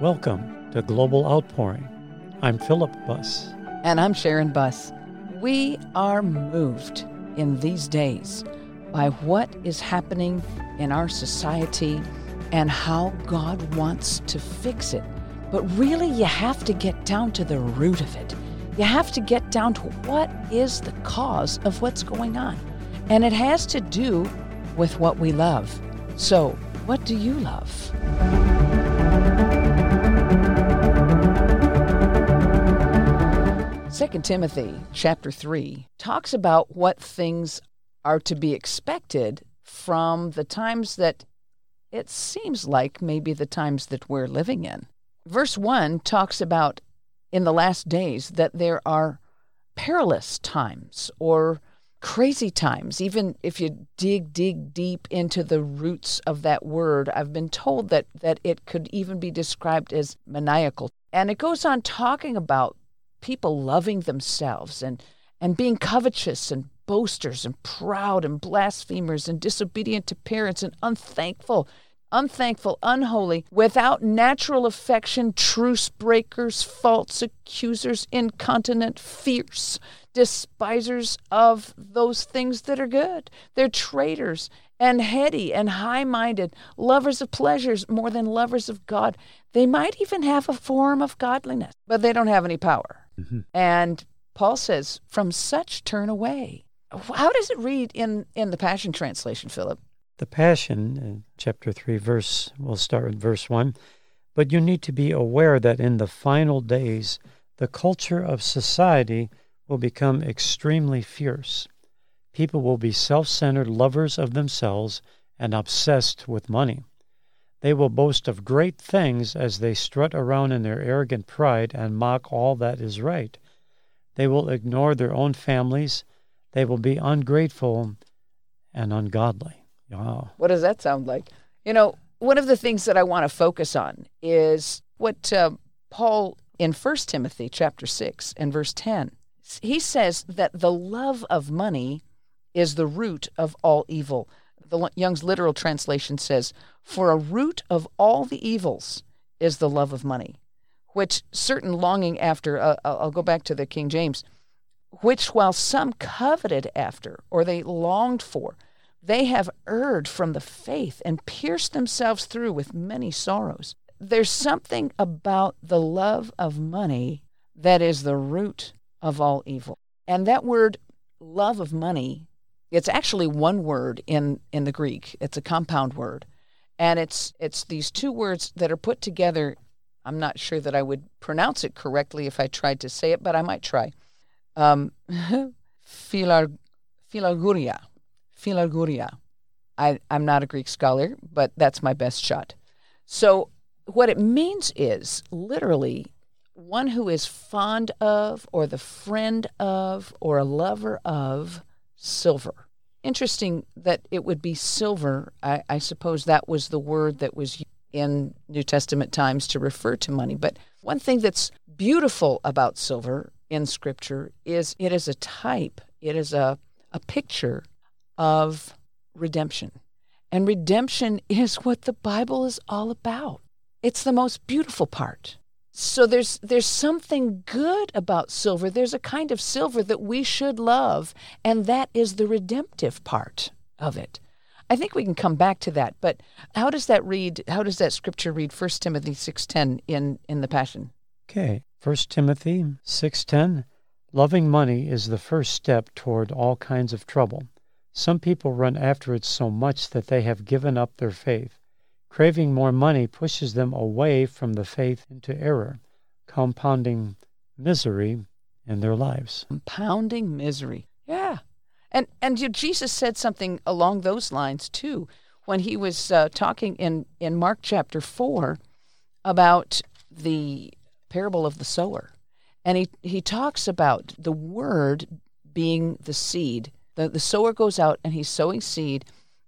Welcome to Global Outpouring. I'm Philip Buss. And I'm Sharon Buss. We are moved in these days by what is happening in our society and how God wants to fix it. But really, you have to get down to the root of it. You have to get down to what is the cause of what's going on. And it has to do with what we love. So, what do you love? Second Timothy chapter 3 talks about what things are to be expected from the times that it seems like maybe the times that we're living in. Verse 1 talks about in the last days that there are perilous times or crazy times. Even if you dig, dig deep into the roots of that word, I've been told that, that it could even be described as maniacal. And it goes on talking about people loving themselves and, and being covetous and boasters and proud and blasphemers and disobedient to parents and unthankful, unthankful, unholy, without natural affection, truce breakers, false accusers, incontinent, fierce, despisers of those things that are good. They're traitors and heady and high minded, lovers of pleasures more than lovers of God. They might even have a form of godliness, but they don't have any power. Mm-hmm. And Paul says, from such turn away. How does it read in, in the Passion Translation, Philip? The Passion, uh, chapter 3, verse, we'll start with verse 1. But you need to be aware that in the final days, the culture of society will become extremely fierce. People will be self centered lovers of themselves and obsessed with money. They will boast of great things as they strut around in their arrogant pride and mock all that is right. They will ignore their own families. They will be ungrateful and ungodly. Wow. What does that sound like? You know, one of the things that I want to focus on is what uh, Paul in 1 Timothy chapter 6 and verse 10. He says that the love of money is the root of all evil the Young's literal translation says, For a root of all the evils is the love of money, which certain longing after, uh, I'll go back to the King James, which while some coveted after, or they longed for, they have erred from the faith and pierced themselves through with many sorrows. There's something about the love of money that is the root of all evil. And that word, love of money, it's actually one word in, in the Greek. It's a compound word. And it's it's these two words that are put together. I'm not sure that I would pronounce it correctly if I tried to say it, but I might try. Um, philar, philarguria. Philarguria. I, I'm not a Greek scholar, but that's my best shot. So, what it means is literally one who is fond of, or the friend of, or a lover of silver. Interesting that it would be silver. I, I suppose that was the word that was in New Testament times to refer to money. But one thing that's beautiful about silver in Scripture is it is a type, it is a, a picture of redemption. And redemption is what the Bible is all about. It's the most beautiful part. So there's there's something good about silver. There's a kind of silver that we should love, and that is the redemptive part of it. I think we can come back to that, but how does that read? How does that scripture read? 1 Timothy 6:10 in in the Passion. Okay. 1 Timothy 6:10 Loving money is the first step toward all kinds of trouble. Some people run after it so much that they have given up their faith. Craving more money pushes them away from the faith into error, compounding misery in their lives. Compounding misery. Yeah. And and Jesus said something along those lines too when he was uh, talking in in Mark chapter 4 about the parable of the sower. And he he talks about the word being the seed. The the sower goes out and he's sowing seed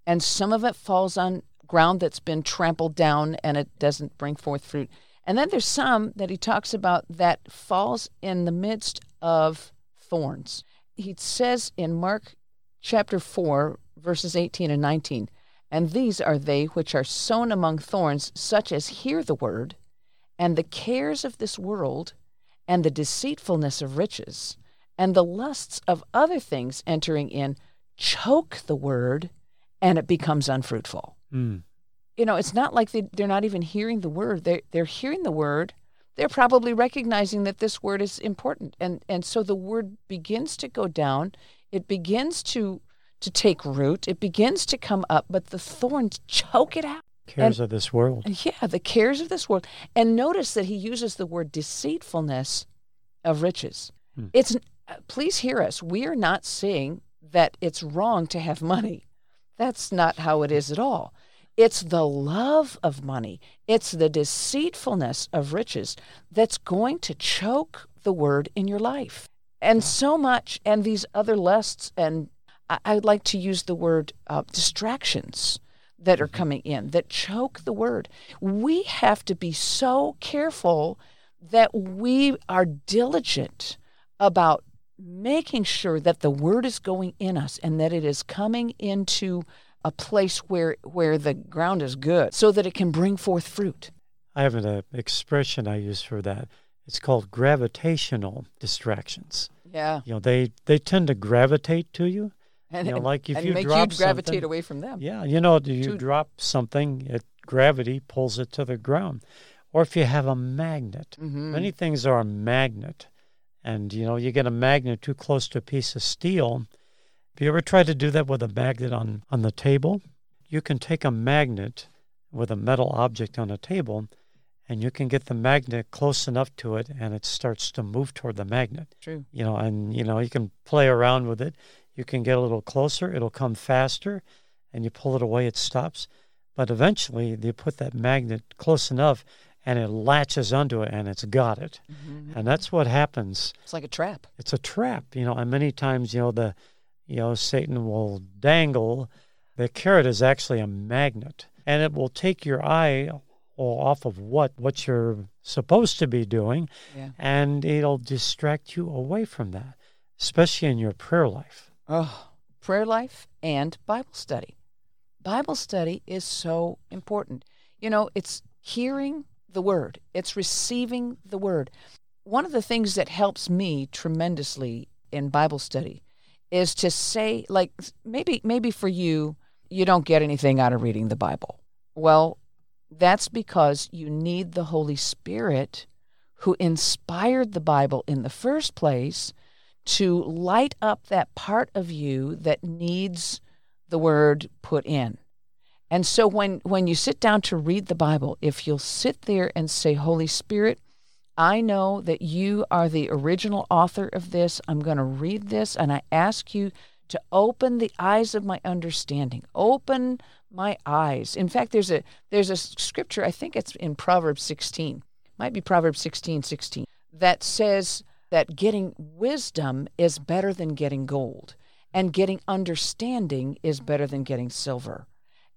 and some of it falls on ground that's been trampled down and it doesn't bring forth fruit. And then there's some that he talks about that falls in the midst of thorns. He says in Mark chapter 4, verses 18 and 19. And these are they which are sown among thorns, such as hear the word, and the cares of this world, and the deceitfulness of riches, and the lusts of other things entering in, choke the word, and it becomes unfruitful. Mm. You know, it's not like they, they're not even hearing the word. They're, they're hearing the word. They're probably recognizing that this word is important. And, and so the word begins to go down. It begins to to take root. It begins to come up, but the thorns choke it out. Cares and, of this world. Yeah, the cares of this world. And notice that he uses the word deceitfulness of riches. Hmm. It's please hear us. We are not saying that it's wrong to have money. That's not how it is at all. It's the love of money. It's the deceitfulness of riches that's going to choke the word in your life. And so much, and these other lusts and I, would like to use the word uh, distractions that are mm-hmm. coming in that choke the word. We have to be so careful that we are diligent about making sure that the word is going in us and that it is coming into a place where where the ground is good so that it can bring forth fruit. I have an uh, expression I use for that. It's called gravitational distractions. Yeah. You know, they they tend to gravitate to you and, you know, like if and you make drop you gravitate something, away from them. Yeah, you know, you drop something, it gravity pulls it to the ground. Or if you have a magnet, mm-hmm. many things are a magnet, and you know, you get a magnet too close to a piece of steel. Have you ever tried to do that with a magnet on on the table? You can take a magnet with a metal object on a table and you can get the magnet close enough to it and it starts to move toward the magnet. True. You know, and you know, you can play around with it. You can get a little closer, it'll come faster, and you pull it away, it stops. But eventually, you put that magnet close enough, and it latches onto it, and it's got it. Mm-hmm. And that's what happens. It's like a trap. It's a trap, you know. And many times, you know, the, you know, Satan will dangle. The carrot is actually a magnet, and it will take your eye off of what what you're supposed to be doing, yeah. and it'll distract you away from that, especially in your prayer life. Oh, prayer life and Bible study. Bible study is so important. You know, it's hearing the word, it's receiving the word. One of the things that helps me tremendously in Bible study is to say like maybe maybe for you you don't get anything out of reading the Bible. Well, that's because you need the Holy Spirit who inspired the Bible in the first place to light up that part of you that needs the word put in. And so when when you sit down to read the Bible, if you'll sit there and say, "Holy Spirit, I know that you are the original author of this. I'm going to read this and I ask you to open the eyes of my understanding. Open my eyes. In fact, there's a there's a scripture, I think it's in Proverbs 16. Might be Proverbs 16, 16, that says that getting wisdom is better than getting gold, and getting understanding is better than getting silver.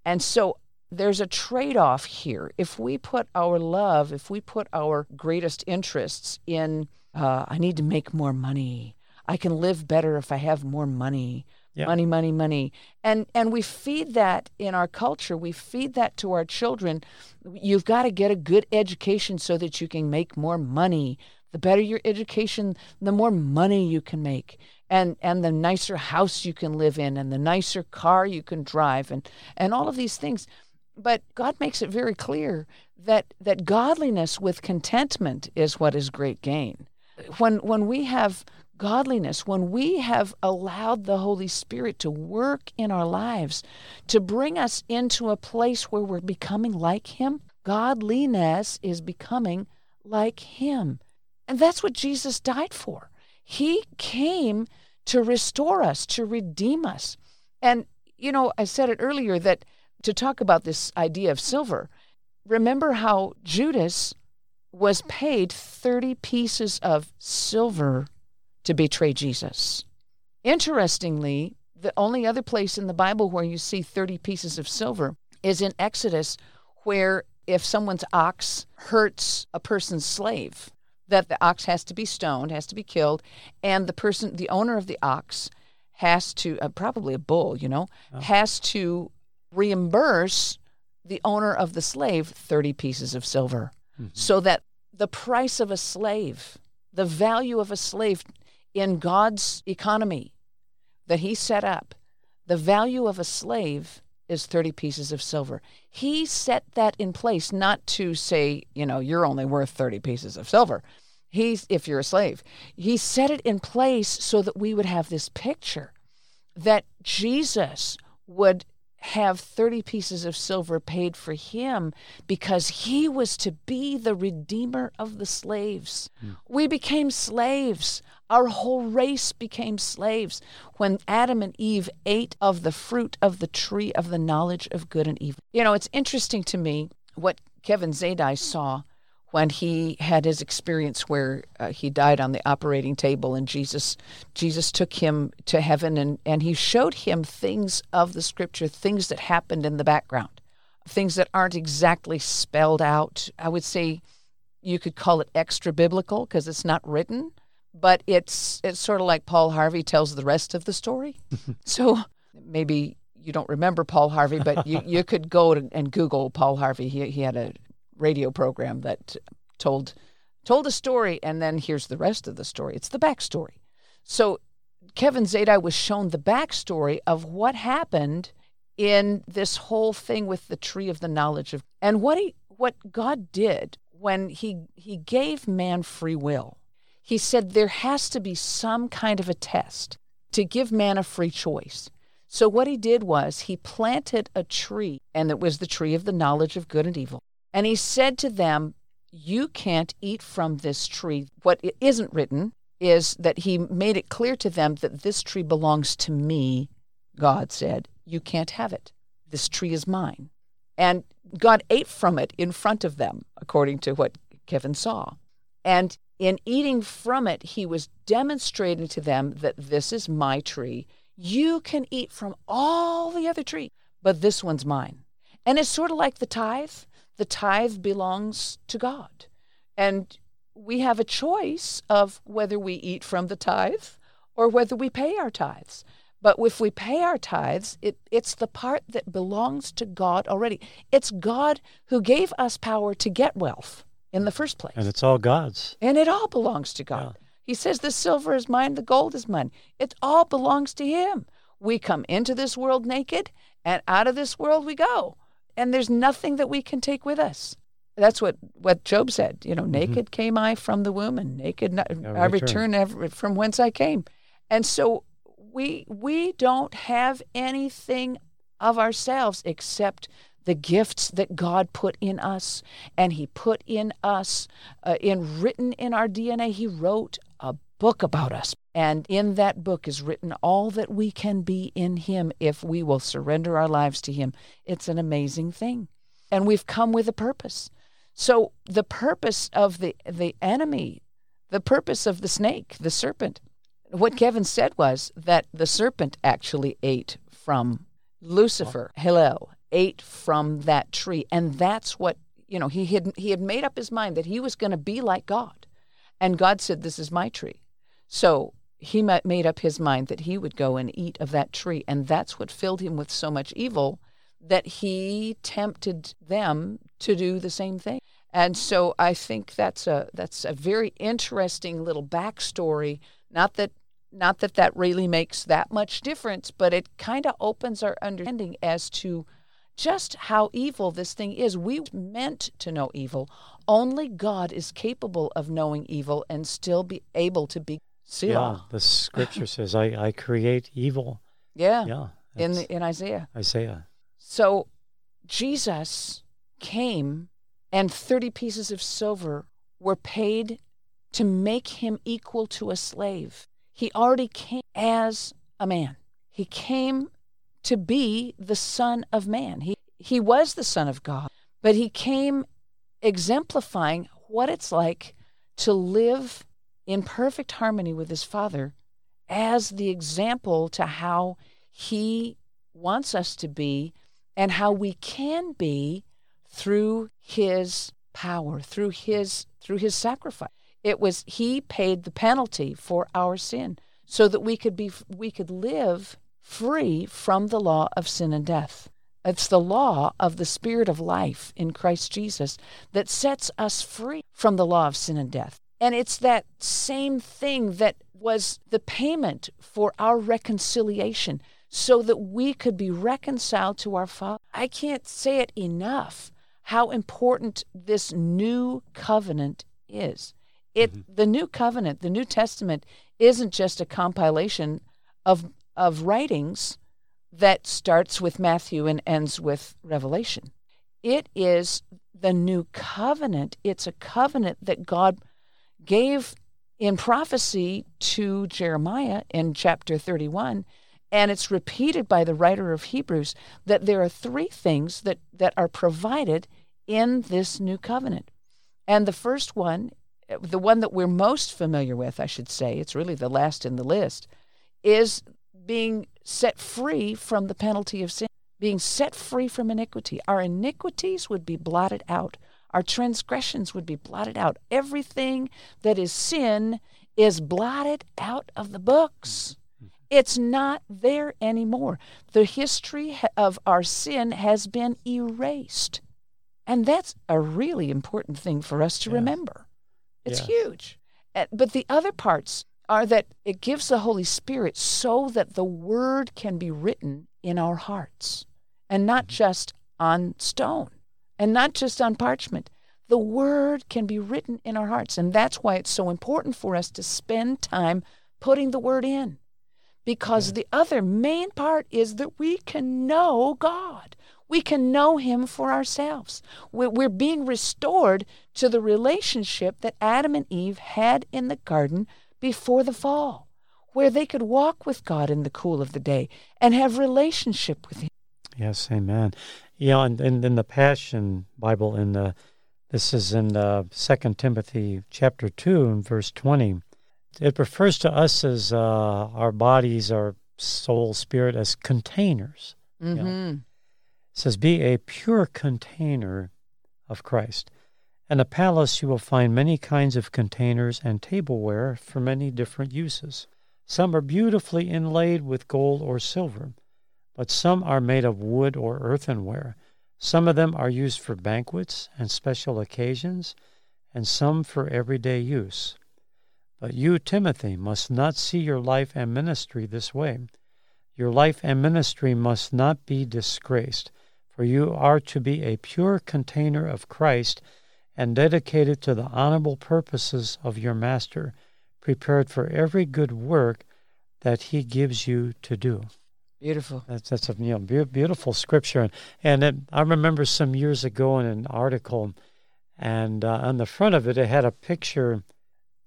And so there's a trade off here. If we put our love, if we put our greatest interests in, uh, I need to make more money, I can live better if I have more money. Yeah. Money, money, money. And and we feed that in our culture. We feed that to our children. You've got to get a good education so that you can make more money. The better your education, the more money you can make. And, and the nicer house you can live in, and the nicer car you can drive, and, and all of these things. But God makes it very clear that, that godliness with contentment is what is great gain. When, when we have godliness, when we have allowed the Holy Spirit to work in our lives, to bring us into a place where we're becoming like Him, godliness is becoming like Him. And that's what Jesus died for. He came to restore us, to redeem us. And, you know, I said it earlier that to talk about this idea of silver, remember how Judas was paid 30 pieces of silver to betray Jesus. Interestingly, the only other place in the Bible where you see 30 pieces of silver is in Exodus, where if someone's ox hurts a person's slave, that the ox has to be stoned, has to be killed, and the person, the owner of the ox, has to, uh, probably a bull, you know, has to reimburse the owner of the slave 30 pieces of silver. So that the price of a slave, the value of a slave in God's economy that he set up, the value of a slave is 30 pieces of silver. He set that in place not to say, you know, you're only worth 30 pieces of silver. He's if you're a slave. He set it in place so that we would have this picture that Jesus would have 30 pieces of silver paid for him because he was to be the redeemer of the slaves. Hmm. We became slaves. Our whole race became slaves when Adam and Eve ate of the fruit of the tree of the knowledge of good and evil. You know, it's interesting to me what Kevin Zadai saw when he had his experience where uh, he died on the operating table and Jesus Jesus took him to heaven and and he showed him things of the scripture things that happened in the background things that aren't exactly spelled out. I would say you could call it extra biblical because it's not written but it's it's sort of like Paul Harvey tells the rest of the story. So maybe you don't remember Paul Harvey but you, you could go and Google Paul Harvey. He, he had a radio program that told told a story and then here's the rest of the story. It's the backstory. So Kevin Zadai was shown the backstory of what happened in this whole thing with the tree of the knowledge of and what he what God did when he he gave man free will. He said there has to be some kind of a test to give man a free choice. So what he did was he planted a tree and it was the tree of the knowledge of good and evil. And he said to them, You can't eat from this tree. What isn't written is that he made it clear to them that this tree belongs to me. God said, You can't have it. This tree is mine. And God ate from it in front of them, according to what Kevin saw. And in eating from it, he was demonstrating to them that this is my tree. You can eat from all the other tree, but this one's mine. And it's sort of like the tithe the tithe belongs to God. And we have a choice of whether we eat from the tithe or whether we pay our tithes. But if we pay our tithes, it, it's the part that belongs to God already. It's God who gave us power to get wealth in the first place. And it's all God's. And it all belongs to God. Yeah. He says, The silver is mine, the gold is mine. It all belongs to Him. We come into this world naked, and out of this world we go and there's nothing that we can take with us. That's what, what Job said. You know, mm-hmm. naked came I from the womb, and naked I return, return from whence I came. And so we we don't have anything of ourselves except the gifts that God put in us, and He put in us, uh, in written in our DNA. He wrote a book about us. And in that book is written all that we can be in Him if we will surrender our lives to Him. It's an amazing thing. And we've come with a purpose. So, the purpose of the, the enemy, the purpose of the snake, the serpent, what Kevin said was that the serpent actually ate from Lucifer, Hillel, ate from that tree. And that's what, you know, he had, he had made up his mind that he was going to be like God. And God said, This is my tree. So he made up his mind that he would go and eat of that tree. And that's what filled him with so much evil that he tempted them to do the same thing. And so I think that's a that's a very interesting little backstory. Not that not that that really makes that much difference, but it kind of opens our understanding as to just how evil this thing is. We meant to know evil. Only God is capable of knowing evil and still be able to be Selah. Yeah, the scripture says, I, I create evil. Yeah. Yeah. In, the, in Isaiah. Isaiah. So Jesus came and 30 pieces of silver were paid to make him equal to a slave. He already came as a man. He came to be the Son of Man. He, he was the Son of God, but he came exemplifying what it's like to live in perfect harmony with his Father as the example to how he wants us to be and how we can be through his power through his through his sacrifice it was he paid the penalty for our sin so that we could be we could live free from the law of sin and death. It's the law of the Spirit of life in Christ Jesus that sets us free from the law of sin and death. And it's that same thing that was the payment for our reconciliation so that we could be reconciled to our Father. I can't say it enough how important this new covenant is. It mm-hmm. the new covenant, the New Testament isn't just a compilation of of writings that starts with Matthew and ends with Revelation. It is the new covenant. It's a covenant that God gave in prophecy to Jeremiah in chapter 31. And it's repeated by the writer of Hebrews that there are three things that, that are provided in this new covenant. And the first one, the one that we're most familiar with, I should say, it's really the last in the list, is being set free from the penalty of sin, being set free from iniquity. Our iniquities would be blotted out, our transgressions would be blotted out. Everything that is sin is blotted out of the books. It's not there anymore. The history of our sin has been erased. And that's a really important thing for us to remember. It's huge. But the other parts are that it gives the Holy Spirit so that the word can be written in our hearts and not mm-hmm. just on stone and not just on parchment. The word can be written in our hearts. And that's why it's so important for us to spend time putting the word in. Because the other main part is that we can know God. We can know Him for ourselves. We're being restored to the relationship that Adam and Eve had in the garden before the fall, where they could walk with God in the cool of the day and have relationship with Him. Yes, Amen. Yeah, and in, the Passion Bible, in the this is in uh, Second Timothy chapter two and verse twenty. It refers to us as uh, our bodies, our soul, spirit as containers. Mm-hmm. You know? Mm-hmm. It says, "Be a pure container of Christ." In a palace you will find many kinds of containers and tableware for many different uses. Some are beautifully inlaid with gold or silver, but some are made of wood or earthenware. Some of them are used for banquets and special occasions, and some for everyday use. But you, Timothy, must not see your life and ministry this way. Your life and ministry must not be disgraced, for you are to be a pure container of Christ and dedicated to the honorable purposes of your Master, prepared for every good work that He gives you to do. Beautiful. That's that's a you know, beautiful scripture, and it, I remember some years ago in an article, and uh, on the front of it, it had a picture,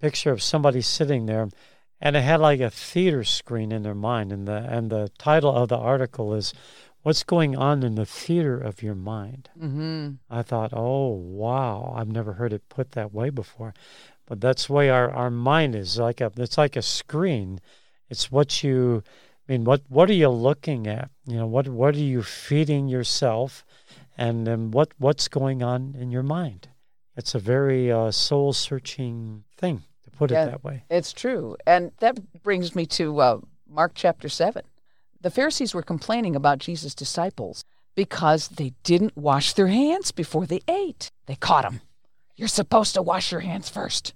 picture of somebody sitting there, and it had like a theater screen in their mind, and the and the title of the article is what's going on in the theater of your mind. Mm-hmm. I thought, oh, wow, I've never heard it put that way before. But that's the way our, our mind is like a it's like a screen. It's what you I mean, what what are you looking at? You know, what what are you feeding yourself, and then what what's going on in your mind? It's a very uh, soul searching thing to put yeah, it that way. It's true, and that brings me to uh, Mark chapter seven. The Pharisees were complaining about Jesus' disciples because they didn't wash their hands before they ate. They caught them. You're supposed to wash your hands first.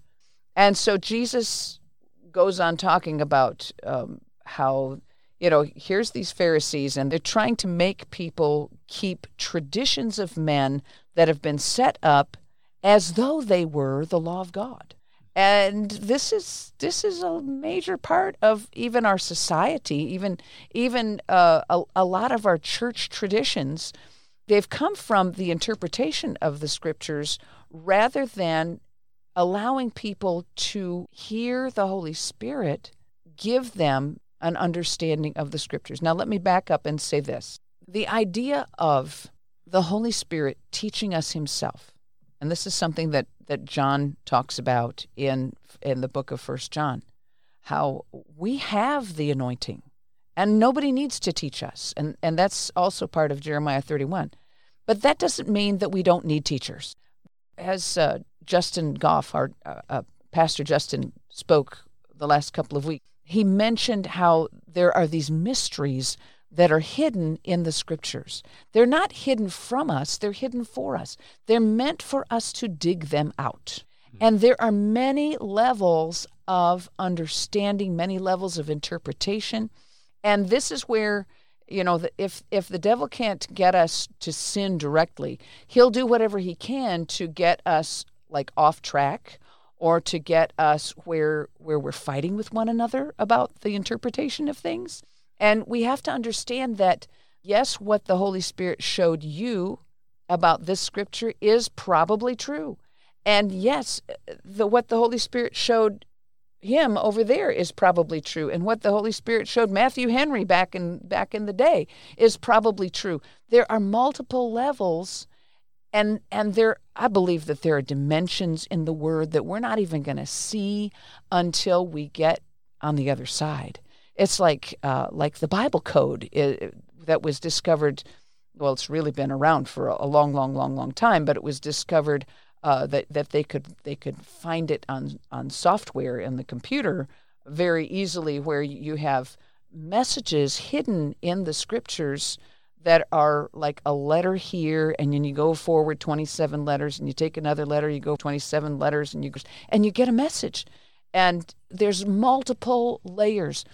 And so Jesus goes on talking about um, how, you know, here's these Pharisees, and they're trying to make people keep traditions of men that have been set up as though they were the law of God. And this is this is a major part of even our society even even uh, a, a lot of our church traditions. They've come from the interpretation of the scriptures rather than allowing people to hear the holy spirit give them an understanding of the scriptures now let me back up and say this the idea of the holy spirit teaching us himself and this is something that that John talks about in in the book of First John, how we have the anointing, and nobody needs to teach us, and and that's also part of Jeremiah 31. But that doesn't mean that we don't need teachers. As uh, Justin Goff, our uh, uh, pastor Justin, spoke the last couple of weeks, he mentioned how there are these mysteries that are hidden in the scriptures. They're not hidden from us, they're hidden for us. They're meant for us to dig them out. Hmm. And there are many levels of understanding, many levels of interpretation. And this is where, you know, if if the devil can't get us to sin directly, he'll do whatever he can to get us like off track or to get us where where we're fighting with one another about the interpretation of things. And we have to understand that yes, what the Holy Spirit showed you about this scripture is probably true. And yes, the what the Holy Spirit showed him over there is probably true and what the holy spirit showed matthew henry back in back in the day is probably true there are multiple levels and and there i believe that there are dimensions in the word that we're not even going to see until we get on the other side. It's like uh, like the bible code it, that was discovered well it's really been around for a long long long long time but it was discovered uh, that that they could they could find it on on software in the computer very easily, where you have messages hidden in the scriptures that are like a letter here, and then you go forward 27 letters, and you take another letter, you go 27 letters, and you and you get a message, and there's multiple layers.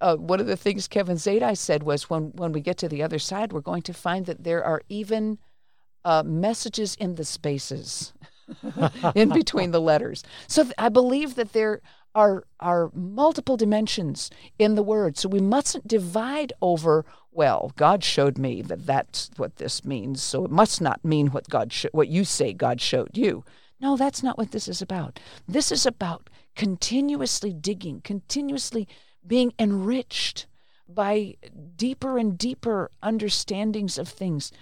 Uh, one of the things Kevin Zadai said was when when we get to the other side, we're going to find that there are even uh, messages in the spaces. in between the letters. So I believe that there are are multiple dimensions in the word. So we mustn't divide over. Well, God showed me that that's what this means, so it must not mean what God sh- what you say God showed you. No, that's not what this is about. This is about continuously digging, continuously being enriched by deeper and deeper understandings of things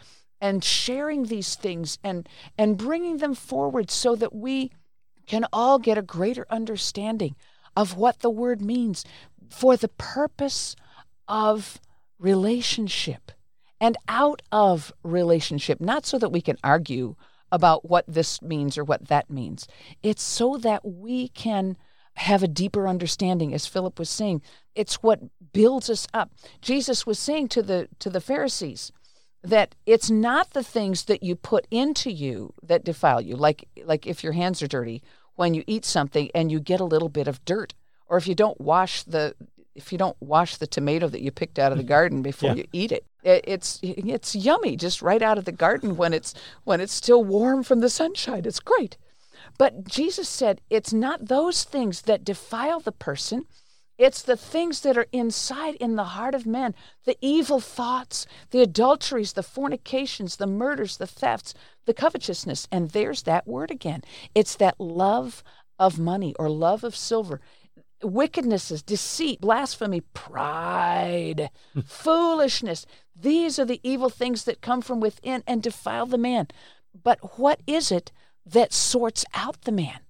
and sharing these things and and bringing them forward so that we can all get a greater understanding of what the word means for the purpose of relationship and out of relationship not so that we can argue about what this means or what that means. It's so that we can have a deeper understanding as philip was saying. It's what builds us up. Jesus was saying to the to the pharisees that it's not the things that you put into you that defile you. Like like if your hands are dirty when you eat something and you get a little bit of dirt or if you don't wash the if you don't wash the tomato that you picked out of the garden before yeah. you eat it, it it's it's yummy just right out of the garden when it's when it's still warm from the sunshine. It's great. But jesus said it's not those things that defile the person it's the things that are inside in the heart of man the evil thoughts, the adulteries, the fornications, the murders, the thefts, the covetousness. And there's that word again. It's that love of money or love of silver. Wickednesses, deceit, blasphemy, pride, foolishness. These are the evil things that come from within and defile the man. But what is it that sorts out the man?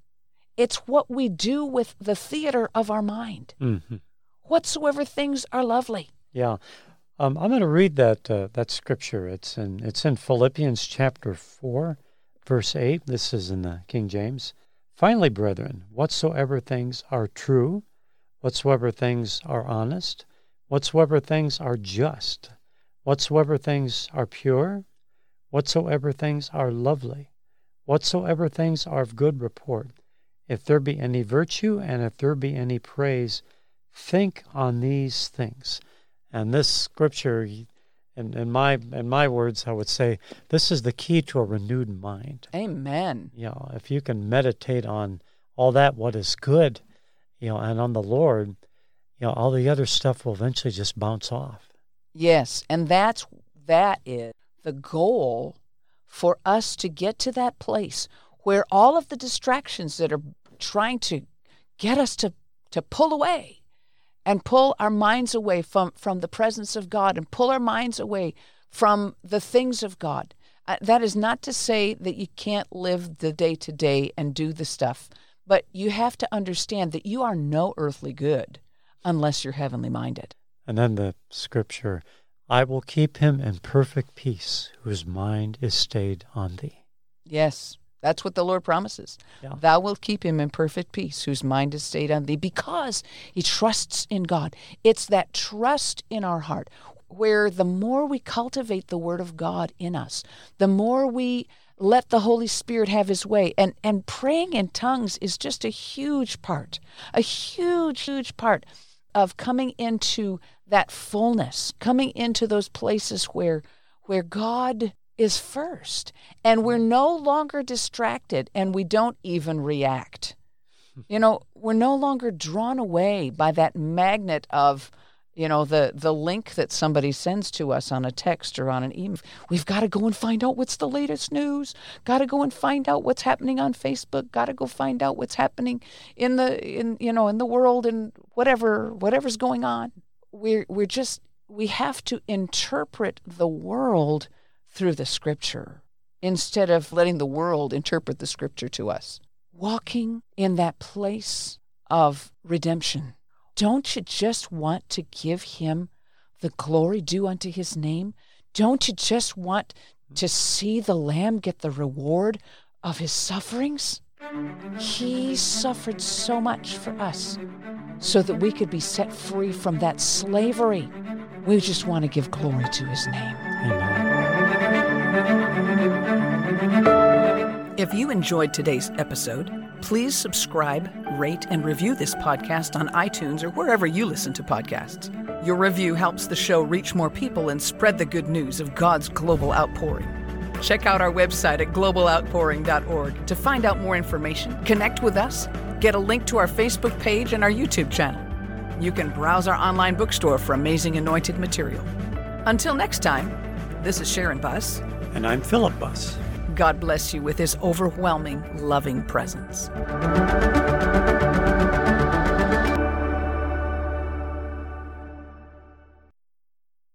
It's what we do with the theater of our mind. Mm-hmm. Whatsoever things are lovely. Yeah. Um, I'm going to read that uh, that scripture. It's in it's in Philippians chapter four, verse eight. This is in the King James. Finally, brethren, whatsoever things are true, whatsoever things are honest, whatsoever things are just, whatsoever things are pure, whatsoever things are lovely, whatsoever things are of good report, if there be any virtue and if there be any praise, think on these things. And this scripture, in, in my in my words, I would say this is the key to a renewed mind. Amen. You know, if you can meditate on all that what is good, you know, and on the Lord, you know, all the other stuff will eventually just bounce off. Yes, and that's that is the goal for us to get to that place where all of the distractions that are trying to get us to, to pull away and pull our minds away from, from the presence of God and pull our minds away from the things of God. Uh, that is not to say that you can't live the day to day and do the stuff, but you have to understand that you are no earthly good unless you're heavenly minded. And then the scripture I will keep him in perfect peace whose mind is stayed on thee. Yes, That's what the Lord promises. Yeah. Thou wilt keep him in perfect peace, whose mind is stayed on thee, because he trusts in God. It's that trust in our heart where the more we cultivate the Word of God in us, the more we let the Holy Spirit have his way. And, and praying in tongues is just a huge part, a huge, huge part of coming into that fullness, coming into those places where where God is first and we're mm. no longer distracted and we don't even react. You know, we're no longer drawn away by that magnet of you know the the link that somebody sends to us on a text or on an email. We've got to go and find out what's the latest news. Got to go and find out what's happening on facebook. Got to go find out what's happening in the in you know in the world and whatever whatever's going on. We're we're just we have to interpret the world through the scripture instead of letting the world interpret the scripture to us walking in that place of redemption don't you just want to give him the glory due unto his name? Don't you just want to see the Lamb get the reward of his sufferings? He suffered so much for us so that we could be set free from that slavery. We just want to give glory to his name. Amen. If you enjoyed today's episode, please subscribe, rate, and review this podcast on iTunes or wherever you listen to podcasts. Your review helps the show reach more people and spread the good news of God's global outpouring. Check out our website at globaloutpouring.org to find out more information, connect with us, get a link to our Facebook page and our YouTube channel. You can browse our online bookstore for amazing anointed material. Until next time, this is Sharon Buss. And I'm Philip Buss. God bless you with his overwhelming, loving presence.